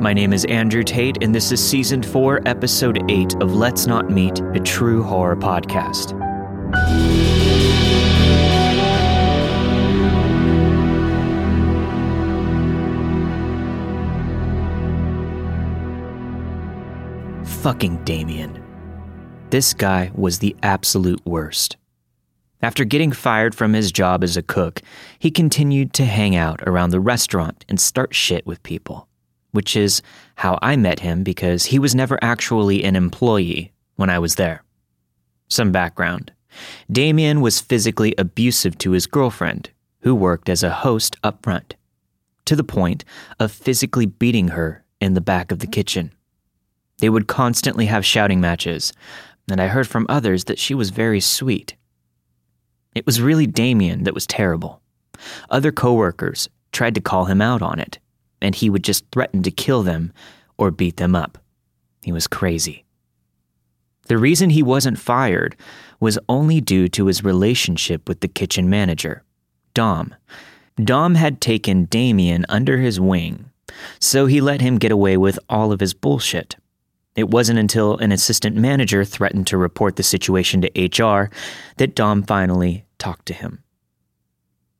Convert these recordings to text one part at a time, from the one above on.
My name is Andrew Tate, and this is Season 4, Episode 8 of Let's Not Meet, a true horror podcast. Fucking Damien. This guy was the absolute worst. After getting fired from his job as a cook, he continued to hang out around the restaurant and start shit with people, which is how I met him because he was never actually an employee when I was there. Some background Damien was physically abusive to his girlfriend, who worked as a host up front, to the point of physically beating her in the back of the kitchen. They would constantly have shouting matches, and I heard from others that she was very sweet. It was really Damien that was terrible. Other coworkers tried to call him out on it, and he would just threaten to kill them or beat them up. He was crazy. The reason he wasn't fired was only due to his relationship with the kitchen manager, Dom. Dom had taken Damien under his wing, so he let him get away with all of his bullshit. It wasn't until an assistant manager threatened to report the situation to HR that Dom finally talked to him.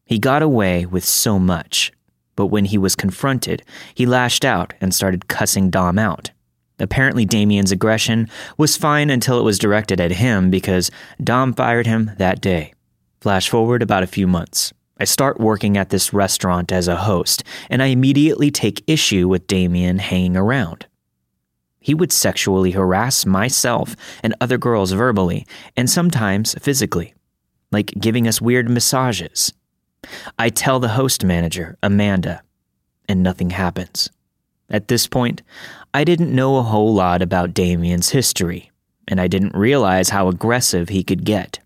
He got away with so much, but when he was confronted, he lashed out and started cussing Dom out. Apparently, Damien's aggression was fine until it was directed at him because Dom fired him that day. Flash forward about a few months. I start working at this restaurant as a host, and I immediately take issue with Damien hanging around. He would sexually harass myself and other girls verbally, and sometimes physically, like giving us weird massages. I tell the host manager, Amanda, and nothing happens. At this point, I didn't know a whole lot about Damien's history, and I didn't realize how aggressive he could get.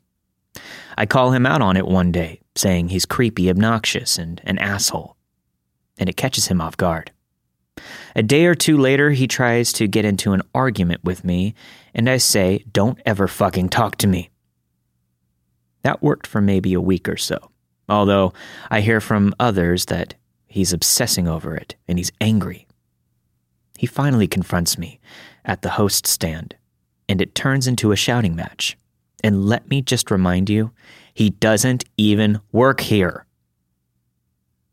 I call him out on it one day, saying he's creepy, obnoxious, and an asshole, and it catches him off guard. A day or two later, he tries to get into an argument with me, and I say, Don't ever fucking talk to me. That worked for maybe a week or so, although I hear from others that he's obsessing over it and he's angry. He finally confronts me at the host stand, and it turns into a shouting match. And let me just remind you, he doesn't even work here.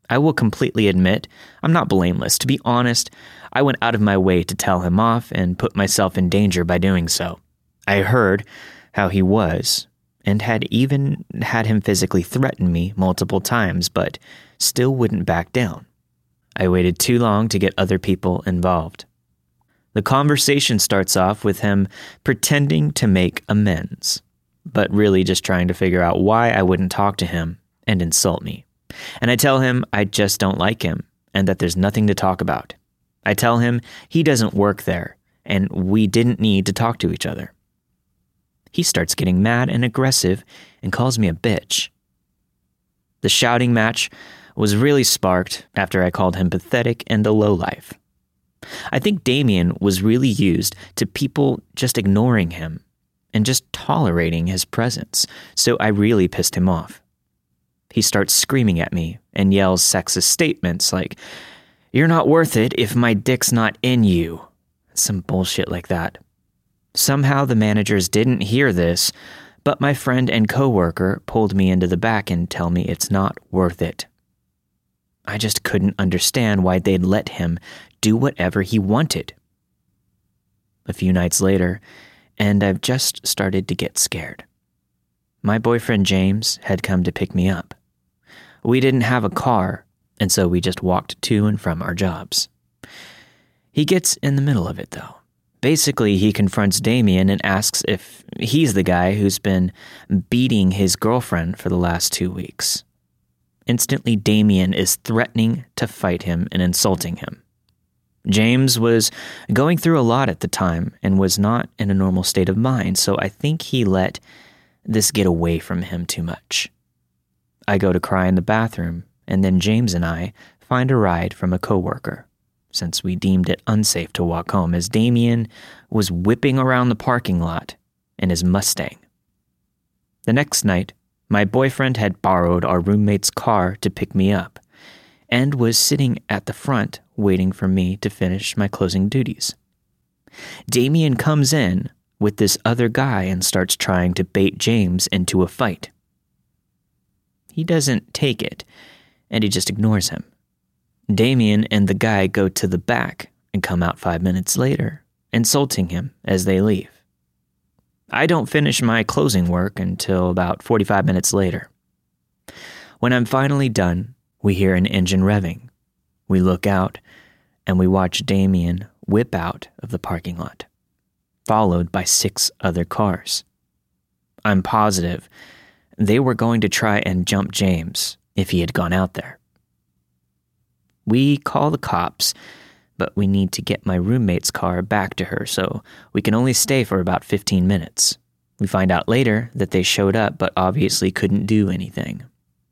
I will completely admit I'm not blameless. To be honest, I went out of my way to tell him off and put myself in danger by doing so. I heard how he was and had even had him physically threaten me multiple times, but still wouldn't back down. I waited too long to get other people involved. The conversation starts off with him pretending to make amends, but really just trying to figure out why I wouldn't talk to him and insult me. And I tell him I just don't like him and that there's nothing to talk about. I tell him he doesn't work there and we didn't need to talk to each other. He starts getting mad and aggressive and calls me a bitch. The shouting match was really sparked after I called him pathetic and a lowlife. I think Damien was really used to people just ignoring him and just tolerating his presence, so I really pissed him off. He starts screaming at me and yells sexist statements like, You're not worth it if my dick's not in you. Some bullshit like that. Somehow the managers didn't hear this, but my friend and coworker pulled me into the back and tell me it's not worth it. I just couldn't understand why they'd let him do whatever he wanted. A few nights later, and I've just started to get scared. My boyfriend James had come to pick me up. We didn't have a car, and so we just walked to and from our jobs. He gets in the middle of it, though. Basically, he confronts Damien and asks if he's the guy who's been beating his girlfriend for the last two weeks. Instantly, Damien is threatening to fight him and insulting him. James was going through a lot at the time and was not in a normal state of mind, so I think he let this get away from him too much. I go to cry in the bathroom, and then James and I find a ride from a coworker, since we deemed it unsafe to walk home, as Damien was whipping around the parking lot in his Mustang. The next night, my boyfriend had borrowed our roommate's car to pick me up, and was sitting at the front waiting for me to finish my closing duties. Damien comes in with this other guy and starts trying to bait James into a fight. He doesn't take it, and he just ignores him. Damien and the guy go to the back and come out five minutes later, insulting him as they leave. I don't finish my closing work until about 45 minutes later. When I'm finally done, we hear an engine revving. We look out and we watch Damien whip out of the parking lot, followed by six other cars. I'm positive they were going to try and jump James if he had gone out there. We call the cops, but we need to get my roommate's car back to her, so we can only stay for about 15 minutes. We find out later that they showed up, but obviously couldn't do anything.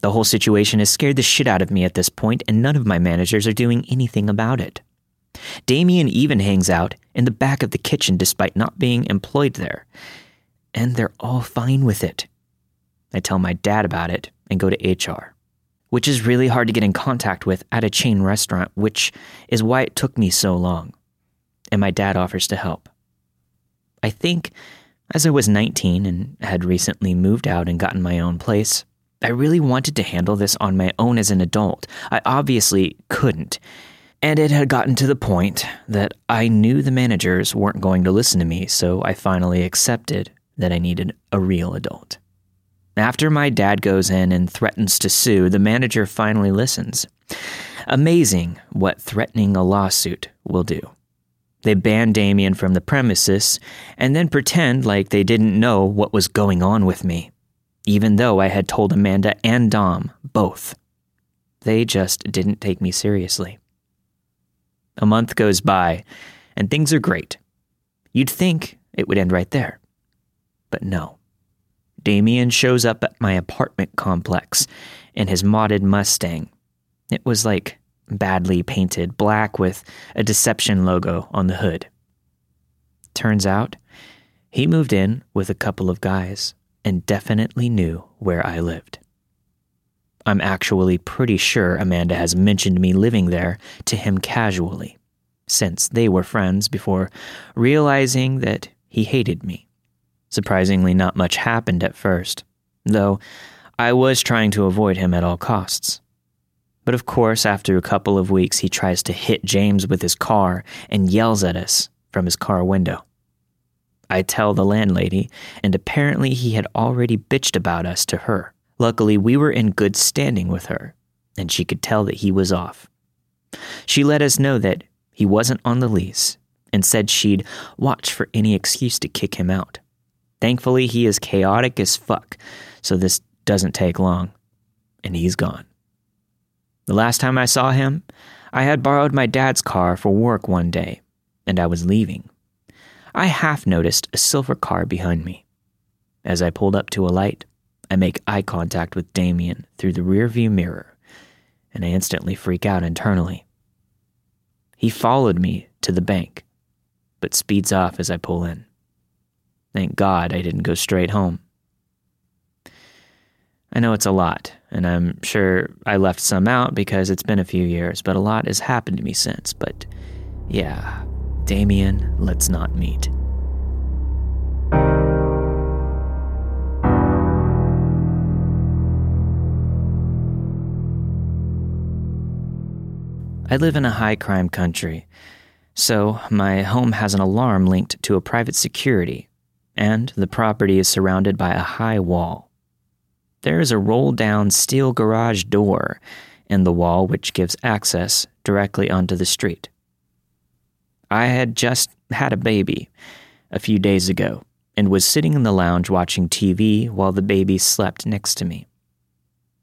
The whole situation has scared the shit out of me at this point, and none of my managers are doing anything about it. Damien even hangs out in the back of the kitchen despite not being employed there. And they're all fine with it. I tell my dad about it and go to HR, which is really hard to get in contact with at a chain restaurant, which is why it took me so long. And my dad offers to help. I think, as I was 19 and had recently moved out and gotten my own place, I really wanted to handle this on my own as an adult. I obviously couldn't. And it had gotten to the point that I knew the managers weren't going to listen to me, so I finally accepted that I needed a real adult. After my dad goes in and threatens to sue, the manager finally listens. Amazing what threatening a lawsuit will do. They ban Damien from the premises and then pretend like they didn't know what was going on with me even though I had told Amanda and Dom both. They just didn't take me seriously. A month goes by, and things are great. You'd think it would end right there. But no. Damien shows up at my apartment complex in his modded Mustang. It was like badly painted black with a Decepticon logo on the hood. Turns out, he moved in with a couple of guys and definitely knew where I lived. I'm actually pretty sure Amanda has mentioned me living there to him casually, since they were friends before realizing that he hated me. Surprisingly, not much happened at first, though I was trying to avoid him at all costs. But of course, after a couple of weeks, he tries to hit James with his car and yells at us from his car window. I tell the landlady, and apparently he had already bitched about us to her. Luckily, we were in good standing with her, and she could tell that he was off. She let us know that he wasn't on the lease and said she'd watch for any excuse to kick him out. Thankfully, he is chaotic as fuck, so this doesn't take long, and he's gone. The last time I saw him, I had borrowed my dad's car for work one day, and I was leaving. I half noticed a silver car behind me. As I pulled up to a light, I make eye contact with Damien through the rearview mirror, and I instantly freak out internally. He followed me to the bank, but speeds off as I pull in. Thank God I didn't go straight home. I know it's a lot, and I'm sure I left some out because it's been a few years, but a lot has happened to me since. But yeah, Damien, let's not meet. I live in a high crime country, so my home has an alarm linked to a private security, and the property is surrounded by a high wall. There is a roll down steel garage door in the wall which gives access directly onto the street. I had just had a baby a few days ago and was sitting in the lounge watching TV while the baby slept next to me.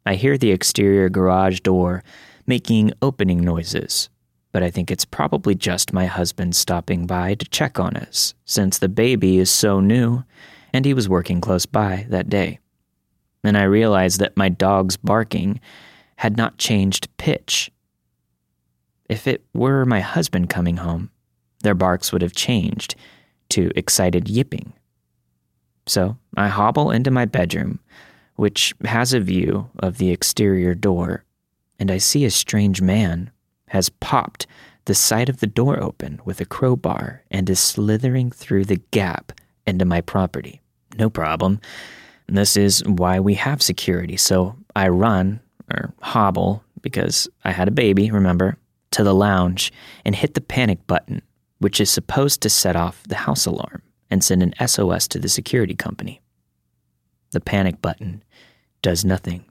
I hear the exterior garage door making opening noises, but I think it's probably just my husband stopping by to check on us, since the baby is so new and he was working close by that day. And I realized that my dog's barking had not changed pitch. If it were my husband coming home, their barks would have changed to excited yipping. So I hobble into my bedroom, which has a view of the exterior door, and I see a strange man has popped the side of the door open with a crowbar and is slithering through the gap into my property. No problem. This is why we have security. So I run, or hobble, because I had a baby, remember, to the lounge and hit the panic button, which is supposed to set off the house alarm and send an SOS to the security company. The panic button does nothing,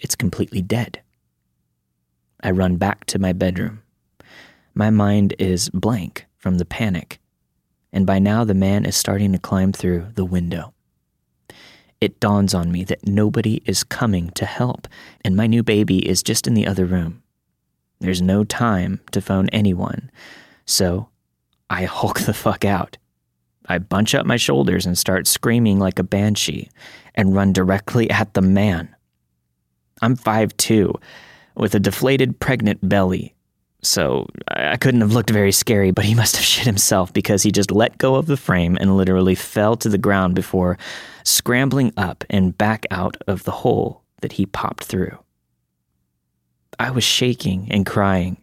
it's completely dead. I run back to my bedroom. My mind is blank from the panic, and by now the man is starting to climb through the window. It dawns on me that nobody is coming to help, and my new baby is just in the other room. There's no time to phone anyone, so I hulk the fuck out. I bunch up my shoulders and start screaming like a banshee and run directly at the man. I'm 5'2 with a deflated pregnant belly. So I couldn't have looked very scary, but he must have shit himself because he just let go of the frame and literally fell to the ground before scrambling up and back out of the hole that he popped through. I was shaking and crying.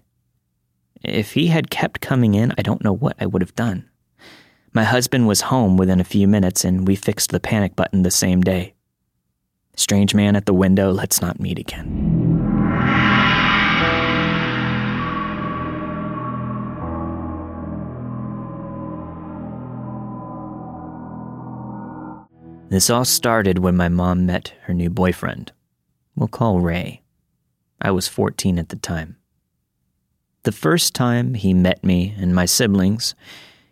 If he had kept coming in, I don't know what I would have done. My husband was home within a few minutes and we fixed the panic button the same day. Strange man at the window, let's not meet again. This all started when my mom met her new boyfriend. We'll call Ray. I was 14 at the time. The first time he met me and my siblings,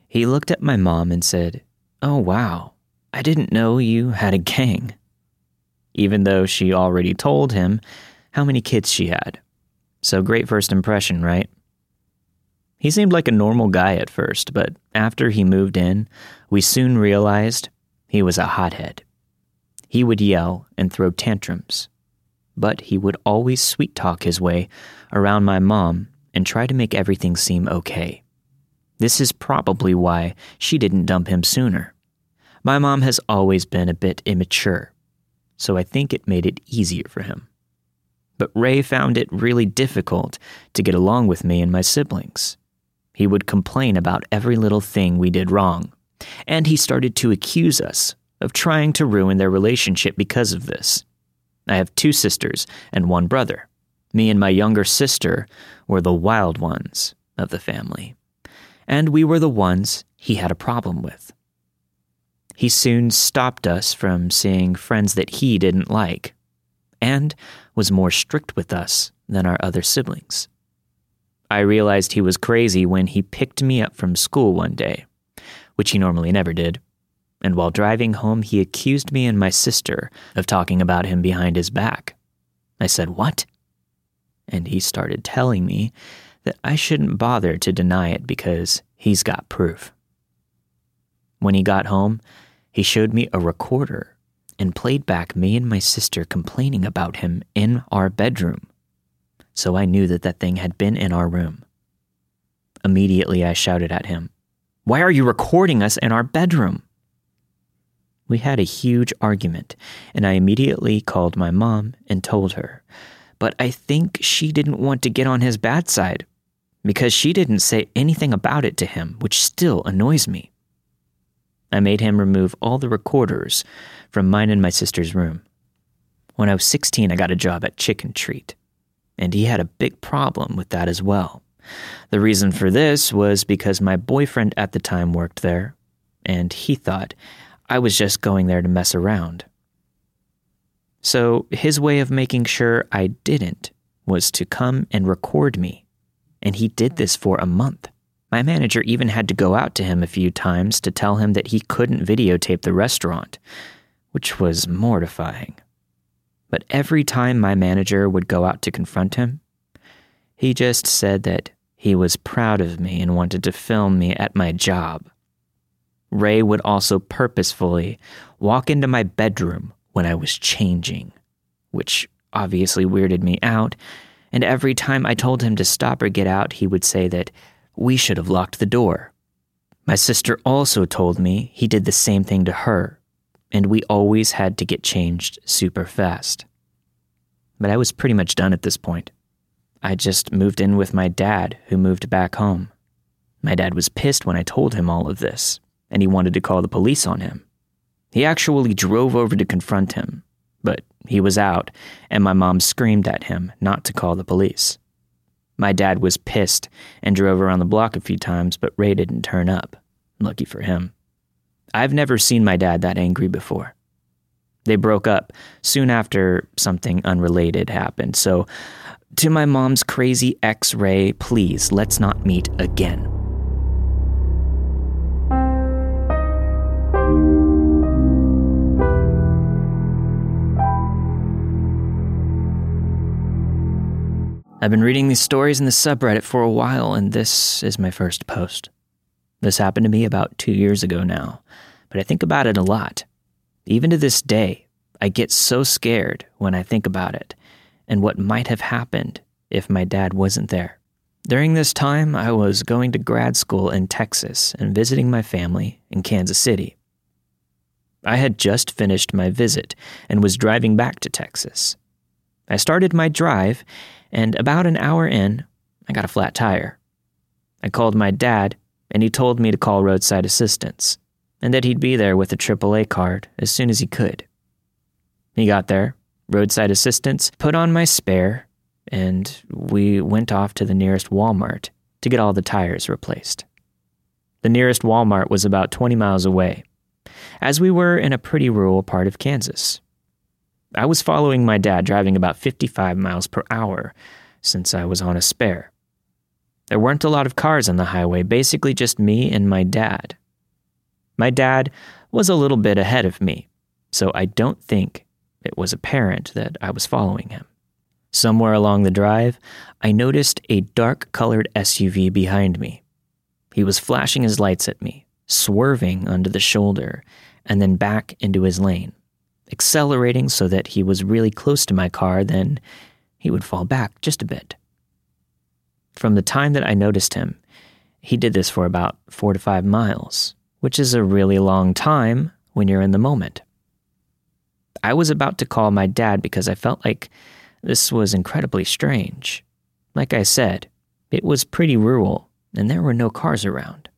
he looked at my mom and said, Oh, wow, I didn't know you had a gang even though she already told him how many kids she had. So great first impression, right? He seemed like a normal guy at first, but after he moved in, we soon realized he was a hothead. He would yell and throw tantrums, but he would always sweet talk his way around my mom and try to make everything seem okay. This is probably why she didn't dump him sooner. My mom has always been a bit immature so I think it made it easier for him. But Ray found it really difficult to get along with me and my siblings. He would complain about every little thing we did wrong, and he started to accuse us of trying to ruin their relationship because of this. I have two sisters and one brother. Me and my younger sister were the wild ones of the family, and we were the ones he had a problem with. He soon stopped us from seeing friends that he didn't like, and was more strict with us than our other siblings. I realized he was crazy when he picked me up from school one day, which he normally never did, and while driving home, he accused me and my sister of talking about him behind his back. I said, What? And he started telling me that I shouldn't bother to deny it because he's got proof. When he got home, he showed me a recorder and played back me and my sister complaining about him in our bedroom. So I knew that that thing had been in our room. Immediately, I shouted at him, Why are you recording us in our bedroom? We had a huge argument, and I immediately called my mom and told her. But I think she didn't want to get on his bad side because she didn't say anything about it to him, which still annoys me. I made him remove all the recorders from mine and my sister's room. When I was 16, I got a job at Chicken Treat, and he had a big problem with that as well. The reason for this was because my boyfriend at the time worked there, and he thought I was just going there to mess around. So his way of making sure I didn't was to come and record me, and he did this for a month. My manager even had to go out to him a few times to tell him that he couldn't videotape the restaurant, which was mortifying. But every time my manager would go out to confront him, he just said that he was proud of me and wanted to film me at my job. Ray would also purposefully walk into my bedroom when I was changing, which obviously weirded me out. And every time I told him to stop or get out, he would say that we should have locked the door. My sister also told me he did the same thing to her, and we always had to get changed super fast. But I was pretty much done at this point. I just moved in with my dad, who moved back home. My dad was pissed when I told him all of this, and he wanted to call the police on him. He actually drove over to confront him, but he was out, and my mom screamed at him not to call the police. My dad was pissed and drove around the block a few times, but Ray didn't turn up. Lucky for him. I've never seen my dad that angry before. They broke up soon after something unrelated happened, so to my mom's crazy x ray, please let's not meet again. I've been reading these stories in the subreddit for a while, and this is my first post. This happened to me about two years ago now, but I think about it a lot. Even to this day, I get so scared when I think about it and what might have happened if my dad wasn't there. During this time, I was going to grad school in Texas and visiting my family in Kansas City. I had just finished my visit and was driving back to Texas. I started my drive and about an hour in, I got a flat tire. I called my dad, and he told me to call roadside assistance, and that he'd be there with a AAA card as soon as he could. He got there, roadside assistance, put on my spare, and we went off to the nearest Walmart to get all the tires replaced. The nearest Walmart was about 20 miles away, as we were in a pretty rural part of Kansas. I was following my dad driving about 55 miles per hour since I was on a spare. There weren't a lot of cars on the highway, basically just me and my dad. My dad was a little bit ahead of me, so I don't think it was apparent that I was following him. Somewhere along the drive, I noticed a dark colored SUV behind me. He was flashing his lights at me, swerving under the shoulder, and then back into his lane accelerating so that he was really close to my car, then he would fall back just a bit. From the time that I noticed him, he did this for about four to five miles, which is a really long time when you're in the moment. I was about to call my dad because I felt like this was incredibly strange. Like I said, it was pretty rural and there were no cars around.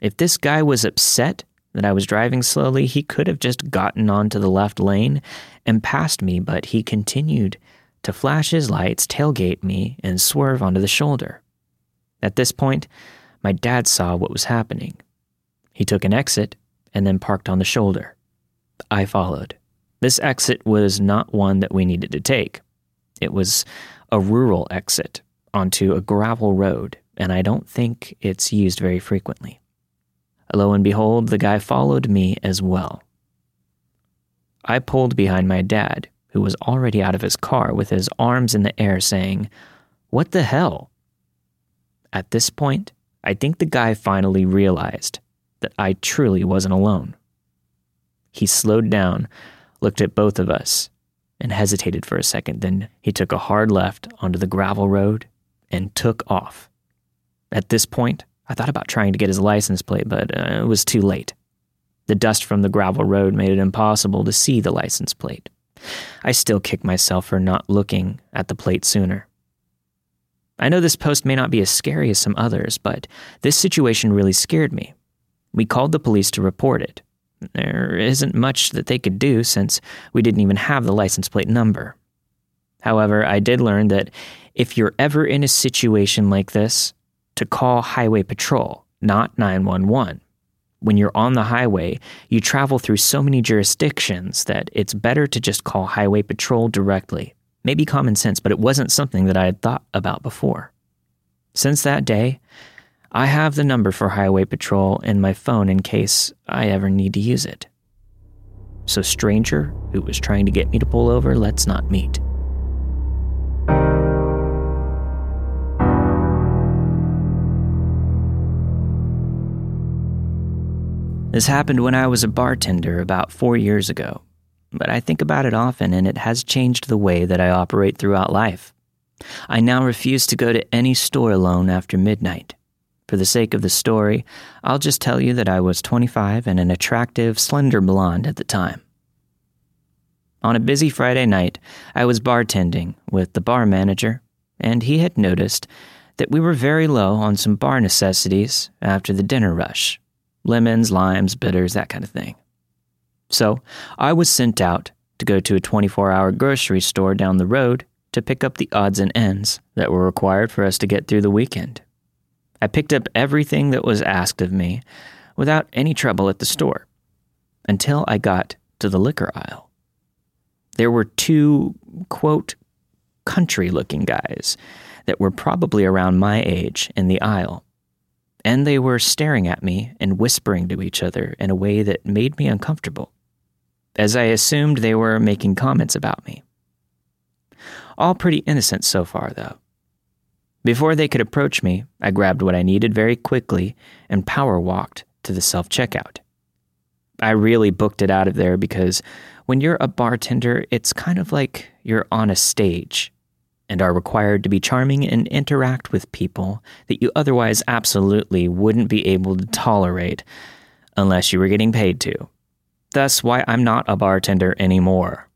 If this guy was upset that I was driving slowly, he could have just gotten onto the left lane and passed me, but he continued to flash his lights, tailgate me, and swerve onto the shoulder. At this point, my dad saw what was happening. He took an exit and then parked on the shoulder. I followed. This exit was not one that we needed to take. It was a rural exit onto a gravel road, and I don't think it's used very frequently. Lo and behold, the guy followed me as well. I pulled behind my dad, who was already out of his car with his arms in the air, saying, What the hell? At this point, I think the guy finally realized that I truly wasn't alone. He slowed down, looked at both of us, and hesitated for a second. Then he took a hard left onto the gravel road and took off. At this point, I thought about trying to get his license plate, but uh, it was too late. The dust from the gravel road made it impossible to see the license plate. I still kick myself for not looking at the plate sooner. I know this post may not be as scary as some others, but this situation really scared me. We called the police to report it. There isn't much that they could do since we didn't even have the license plate number. However, I did learn that if you're ever in a situation like this, to call highway patrol, not 911. When you're on the highway, you travel through so many jurisdictions that it's better to just call highway patrol directly. Maybe common sense, but it wasn't something that I had thought about before. Since that day, I have the number for highway patrol in my phone in case I ever need to use it. So, stranger who was trying to get me to pull over, let's not meet. This happened when I was a bartender about four years ago, but I think about it often and it has changed the way that I operate throughout life. I now refuse to go to any store alone after midnight. For the sake of the story, I'll just tell you that I was 25 and an attractive, slender blonde at the time. On a busy Friday night, I was bartending with the bar manager and he had noticed that we were very low on some bar necessities after the dinner rush lemons, limes, bitters, that kind of thing. So I was sent out to go to a 24 hour grocery store down the road to pick up the odds and ends that were required for us to get through the weekend. I picked up everything that was asked of me without any trouble at the store until I got to the liquor aisle. There were two, quote, country looking guys that were probably around my age in the aisle. And they were staring at me and whispering to each other in a way that made me uncomfortable, as I assumed they were making comments about me. All pretty innocent so far, though. Before they could approach me, I grabbed what I needed very quickly and power walked to the self checkout. I really booked it out of there because when you're a bartender, it's kind of like you're on a stage and are required to be charming and interact with people that you otherwise absolutely wouldn't be able to tolerate unless you were getting paid to. Thus, why I'm not a bartender anymore.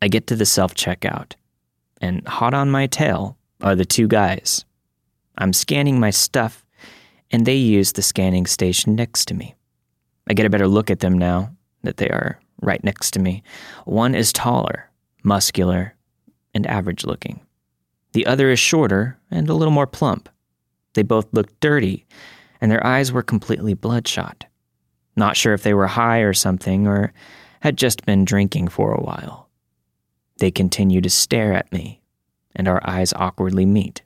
I get to the self checkout, and hot on my tail are the two guys. I'm scanning my stuff, and they use the scanning station next to me. I get a better look at them now that they are right next to me. One is taller, muscular, and average looking. The other is shorter and a little more plump. They both looked dirty, and their eyes were completely bloodshot. Not sure if they were high or something, or had just been drinking for a while. They continue to stare at me, and our eyes awkwardly meet.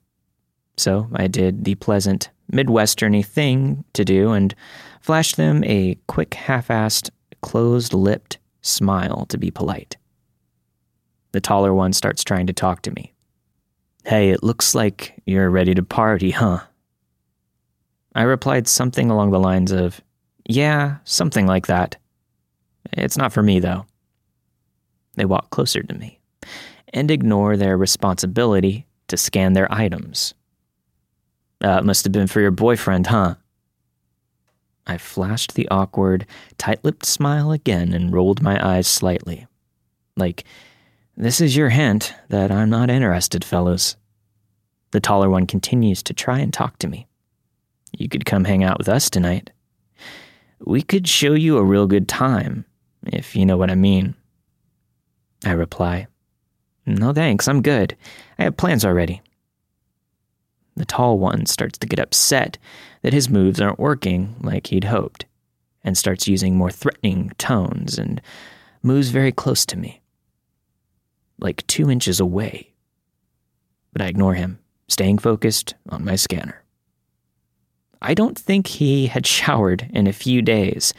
So I did the pleasant, Midwesterny thing to do and flashed them a quick, half assed, closed lipped smile to be polite. The taller one starts trying to talk to me. Hey, it looks like you're ready to party, huh? I replied something along the lines of, Yeah, something like that. It's not for me, though. They walk closer to me and ignore their responsibility to scan their items. Uh, must have been for your boyfriend, huh? I flashed the awkward, tight lipped smile again and rolled my eyes slightly. Like, this is your hint that I'm not interested, fellows. The taller one continues to try and talk to me. You could come hang out with us tonight. We could show you a real good time, if you know what I mean. I reply, No thanks, I'm good. I have plans already. The tall one starts to get upset that his moves aren't working like he'd hoped, and starts using more threatening tones and moves very close to me like two inches away. But I ignore him, staying focused on my scanner. I don't think he had showered in a few days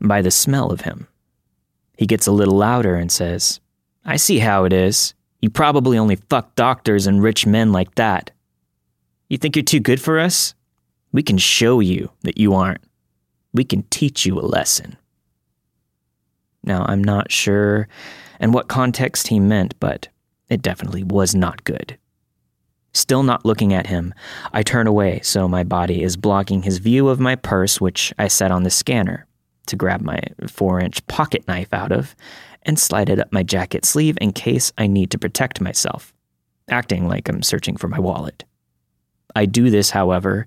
by the smell of him. He gets a little louder and says, I see how it is. You probably only fuck doctors and rich men like that. You think you're too good for us? We can show you that you aren't. We can teach you a lesson. Now, I'm not sure and what context he meant, but it definitely was not good. Still not looking at him, I turn away so my body is blocking his view of my purse, which I set on the scanner to grab my four inch pocket knife out of and slide it up my jacket sleeve in case I need to protect myself, acting like I'm searching for my wallet. I do this, however,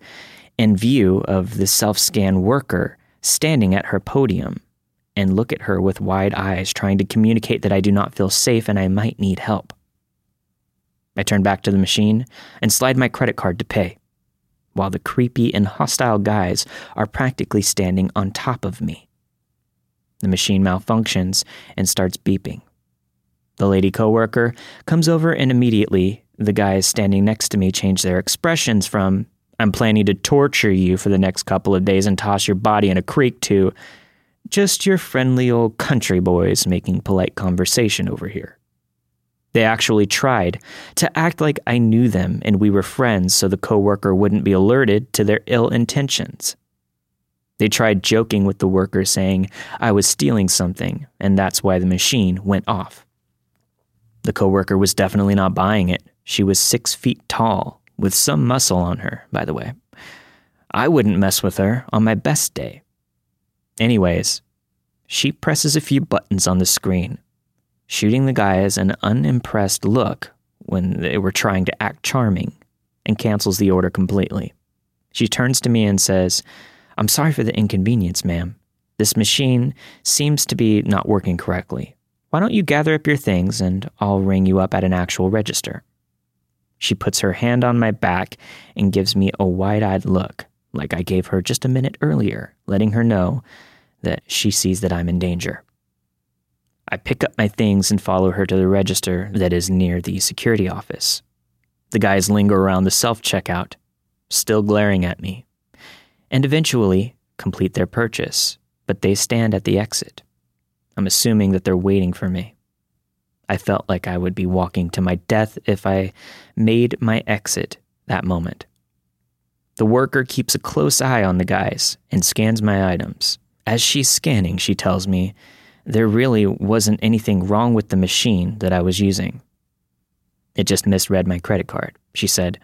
in view of the self scan worker standing at her podium and look at her with wide eyes, trying to communicate that I do not feel safe and I might need help. I turn back to the machine and slide my credit card to pay, while the creepy and hostile guys are practically standing on top of me. The machine malfunctions and starts beeping. The lady coworker comes over and immediately the guys standing next to me change their expressions from I'm planning to torture you for the next couple of days and toss your body in a creek to just your friendly old country boys making polite conversation over here. They actually tried to act like I knew them and we were friends so the coworker wouldn't be alerted to their ill intentions. They tried joking with the worker saying I was stealing something and that's why the machine went off. The coworker was definitely not buying it. She was six feet tall, with some muscle on her, by the way. I wouldn't mess with her on my best day. Anyways, she presses a few buttons on the screen, shooting the guys an unimpressed look when they were trying to act charming and cancels the order completely. She turns to me and says, I'm sorry for the inconvenience, ma'am. This machine seems to be not working correctly. Why don't you gather up your things and I'll ring you up at an actual register? She puts her hand on my back and gives me a wide eyed look, like I gave her just a minute earlier, letting her know that she sees that I'm in danger. I pick up my things and follow her to the register that is near the security office. The guys linger around the self checkout, still glaring at me, and eventually complete their purchase, but they stand at the exit. I'm assuming that they're waiting for me. I felt like I would be walking to my death if I made my exit that moment. The worker keeps a close eye on the guys and scans my items. As she's scanning, she tells me there really wasn't anything wrong with the machine that I was using. It just misread my credit card. She said,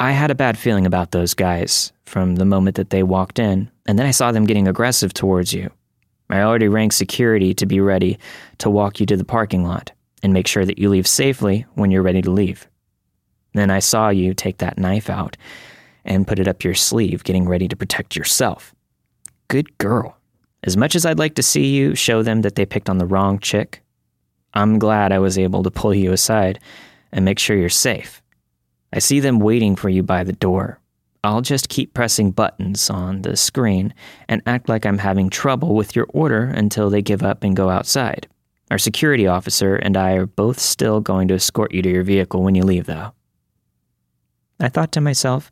I had a bad feeling about those guys from the moment that they walked in, and then I saw them getting aggressive towards you. I already rang security to be ready to walk you to the parking lot and make sure that you leave safely when you're ready to leave. Then I saw you take that knife out and put it up your sleeve, getting ready to protect yourself. Good girl. As much as I'd like to see you show them that they picked on the wrong chick, I'm glad I was able to pull you aside and make sure you're safe. I see them waiting for you by the door. I'll just keep pressing buttons on the screen and act like I'm having trouble with your order until they give up and go outside. Our security officer and I are both still going to escort you to your vehicle when you leave, though. I thought to myself,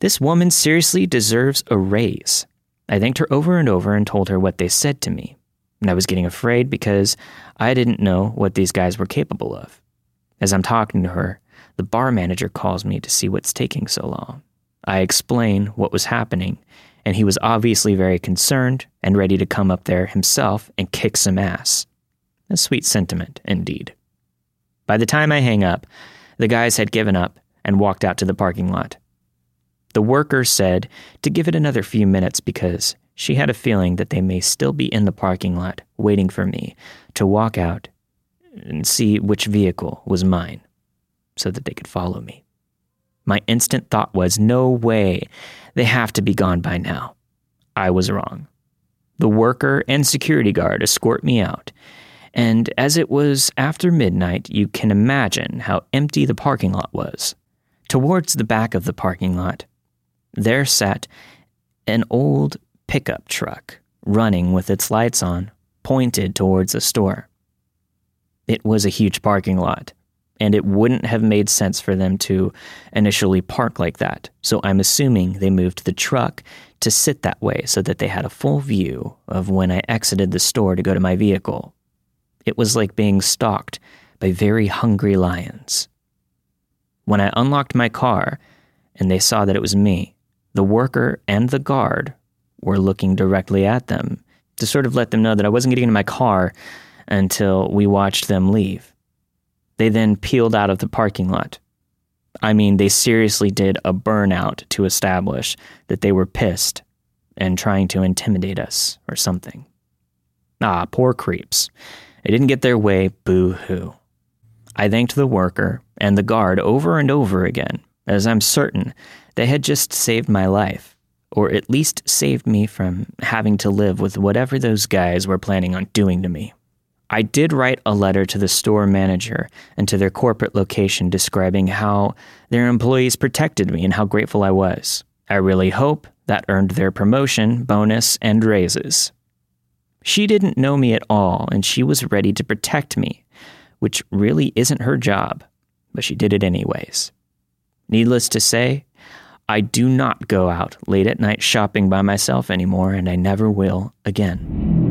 this woman seriously deserves a raise. I thanked her over and over and told her what they said to me. And I was getting afraid because I didn't know what these guys were capable of. As I'm talking to her, the bar manager calls me to see what's taking so long. I explain what was happening, and he was obviously very concerned and ready to come up there himself and kick some ass. A sweet sentiment, indeed. By the time I hang up, the guys had given up and walked out to the parking lot. The worker said to give it another few minutes because she had a feeling that they may still be in the parking lot waiting for me to walk out and see which vehicle was mine so that they could follow me. My instant thought was no way, they have to be gone by now. I was wrong. The worker and security guard escort me out, and as it was after midnight, you can imagine how empty the parking lot was. Towards the back of the parking lot, there sat an old pickup truck running with its lights on, pointed towards a store. It was a huge parking lot, and it wouldn't have made sense for them to initially park like that. So I'm assuming they moved the truck to sit that way so that they had a full view of when I exited the store to go to my vehicle. It was like being stalked by very hungry lions. When I unlocked my car and they saw that it was me, the worker and the guard were looking directly at them to sort of let them know that I wasn't getting into my car until we watched them leave. They then peeled out of the parking lot. I mean, they seriously did a burnout to establish that they were pissed and trying to intimidate us or something. Ah, poor creeps. They didn't get their way, boo hoo. I thanked the worker and the guard over and over again, as I'm certain they had just saved my life, or at least saved me from having to live with whatever those guys were planning on doing to me. I did write a letter to the store manager and to their corporate location describing how their employees protected me and how grateful I was. I really hope that earned their promotion, bonus, and raises. She didn't know me at all, and she was ready to protect me, which really isn't her job, but she did it anyways. Needless to say, I do not go out late at night shopping by myself anymore, and I never will again.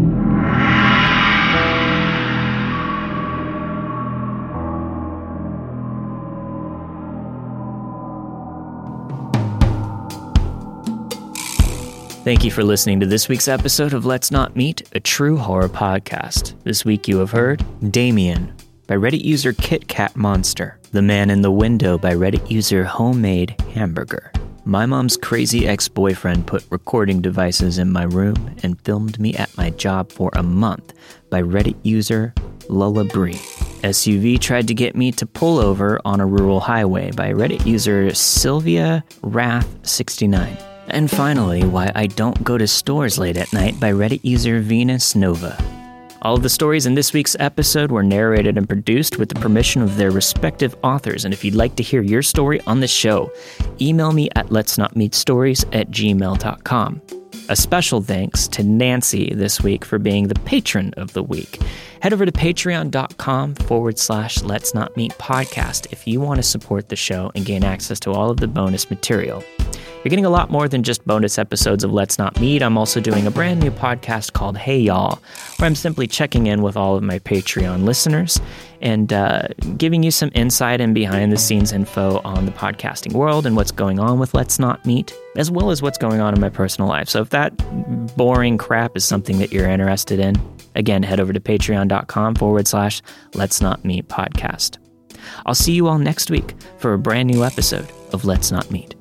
Thank you for listening to this week's episode of Let's Not Meet, a true horror podcast. This week you have heard Damien by Reddit user KitKat Monster, The Man in the Window by Reddit user Homemade Hamburger. My mom's crazy ex boyfriend put recording devices in my room and filmed me at my job for a month by Reddit user Lullabree. SUV tried to get me to pull over on a rural highway by Reddit user Sylvia Wrath69. And finally, Why I Don't Go to Stores Late at Night by Reddit user Venus Nova. All of the stories in this week's episode were narrated and produced with the permission of their respective authors. And if you'd like to hear your story on the show, email me at let's not meet stories at gmail.com. A special thanks to Nancy this week for being the patron of the week. Head over to patreon.com forward slash let's not meet podcast if you want to support the show and gain access to all of the bonus material. You're getting a lot more than just bonus episodes of Let's Not Meet. I'm also doing a brand new podcast called Hey Y'all, where I'm simply checking in with all of my Patreon listeners and uh, giving you some insight and behind the scenes info on the podcasting world and what's going on with Let's Not Meet, as well as what's going on in my personal life. So if that boring crap is something that you're interested in, again, head over to patreon.com forward slash Let's Not Meet podcast. I'll see you all next week for a brand new episode of Let's Not Meet.